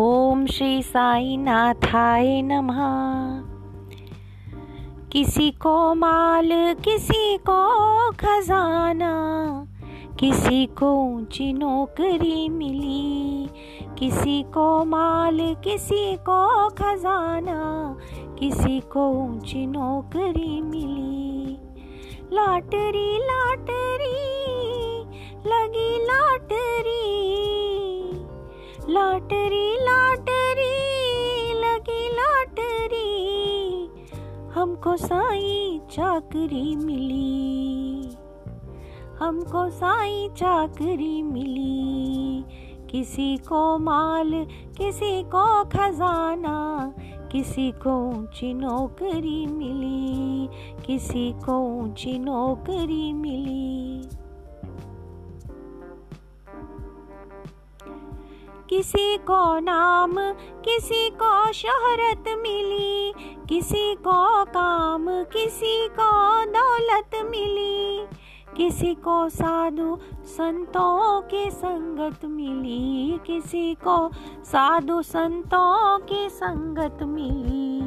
ओम श्री साई नाथाय नमः। किसी को माल, किसी को खजाना, किसी को ऊँची नौकरी मिली, किसी को माल, किसी को खजाना, किसी को ऊँची नौकरी मिली। लॉटरी लॉटरी, लगी हमको साई चाकरी मिली। हमको साई चाकरी मिली। किसी को माल, किसी को खजाना, किसी को ऊँची नौकरी मिली। किसी को ऊँची नौकरी मिली। किसी को नाम, किसी को शोहरत मिली। किसी को काम, किसी को दौलत मिली, किसी को साधु संतों की संगत मिली, किसी को साधु संतों की संगत मिली।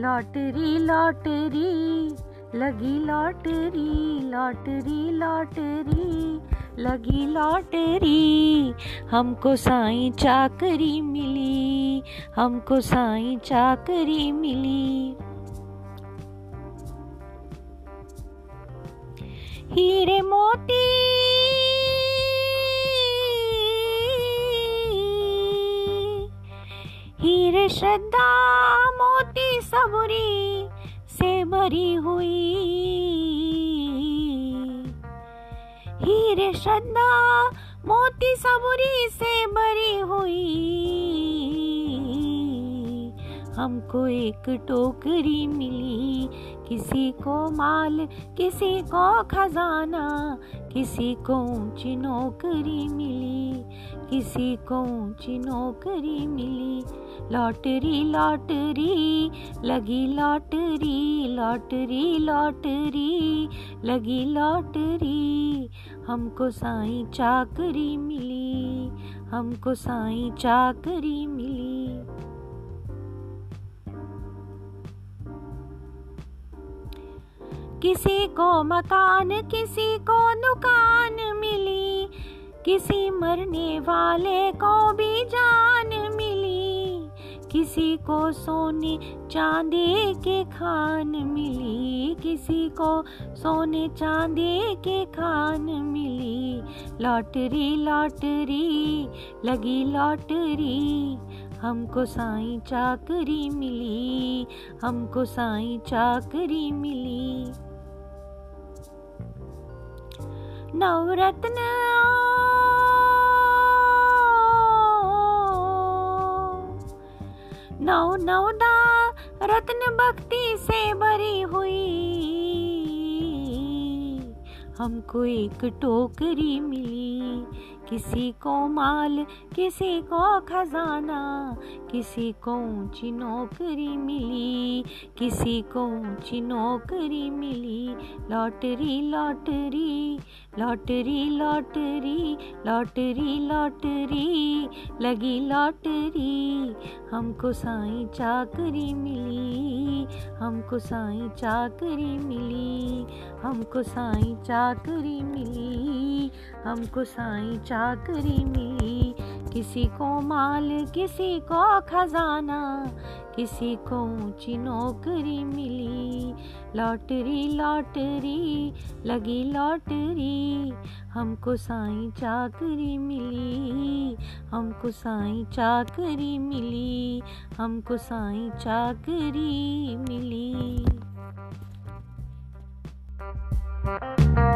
लॉटरी लॉटरी, लगी लॉटरी लॉटरी लॉटरी लगी लॉटरी। हमको साई चाकरी मिली, हमको साई चाकरी मिली। हीरे मोती। हीरे श्रद्धा मोती सबरी से भरी हुई। हीरे श्रद्धा मोती सबुरी से भरी हुई। हमको एक टोकरी मिली। किसी को माल, किसी को खजाना, किसी को ऊँची नौकरी मिली। किसी को ऊँची नौकरी मिली। लॉटरी लॉटरी, लगी लॉटरी लॉटरी लॉटरी, लगी लॉटरी। हमको साई चाकरी मिली, हमको साई चाकरी मिली। किसी को मकान, किसी को दुकान मिली। किसी मरने वाले को भी जान मिली। किसी को सोने चांदी के खान मिली। किसी को सोने चांदी के खान मिली। लॉटरी लॉटरी, लगी लॉटरी। हमको साई चाकरी मिली। हमको साई चाकरी मिली। नवरत्न नौ नवदा रत्न भक्ति से भरी हुई। हमको एक टोकरी मिली। किसी को माल, किसी को खजाना, किसी को ऊँची नौकरी मिली, किसी को ऊँची नौकरी मिली। Lottery lottery lottery lottery lottery lottery, लगी लॉटरी। हमको साई चाकरी मिली, हमको साई चाकरी मिली। हमको साई चाकरी मिली, हमको साई चाकरी मिली। किसी को माल, किसी को खजाना, किसी को ऊँची नौकरी मिली। लॉटरी लॉटरी, लगी लॉटरी, हमको साई चाकरी मिली, हमको साई चाकरी मिली, हमको साई चाकरी मिली। Thank you.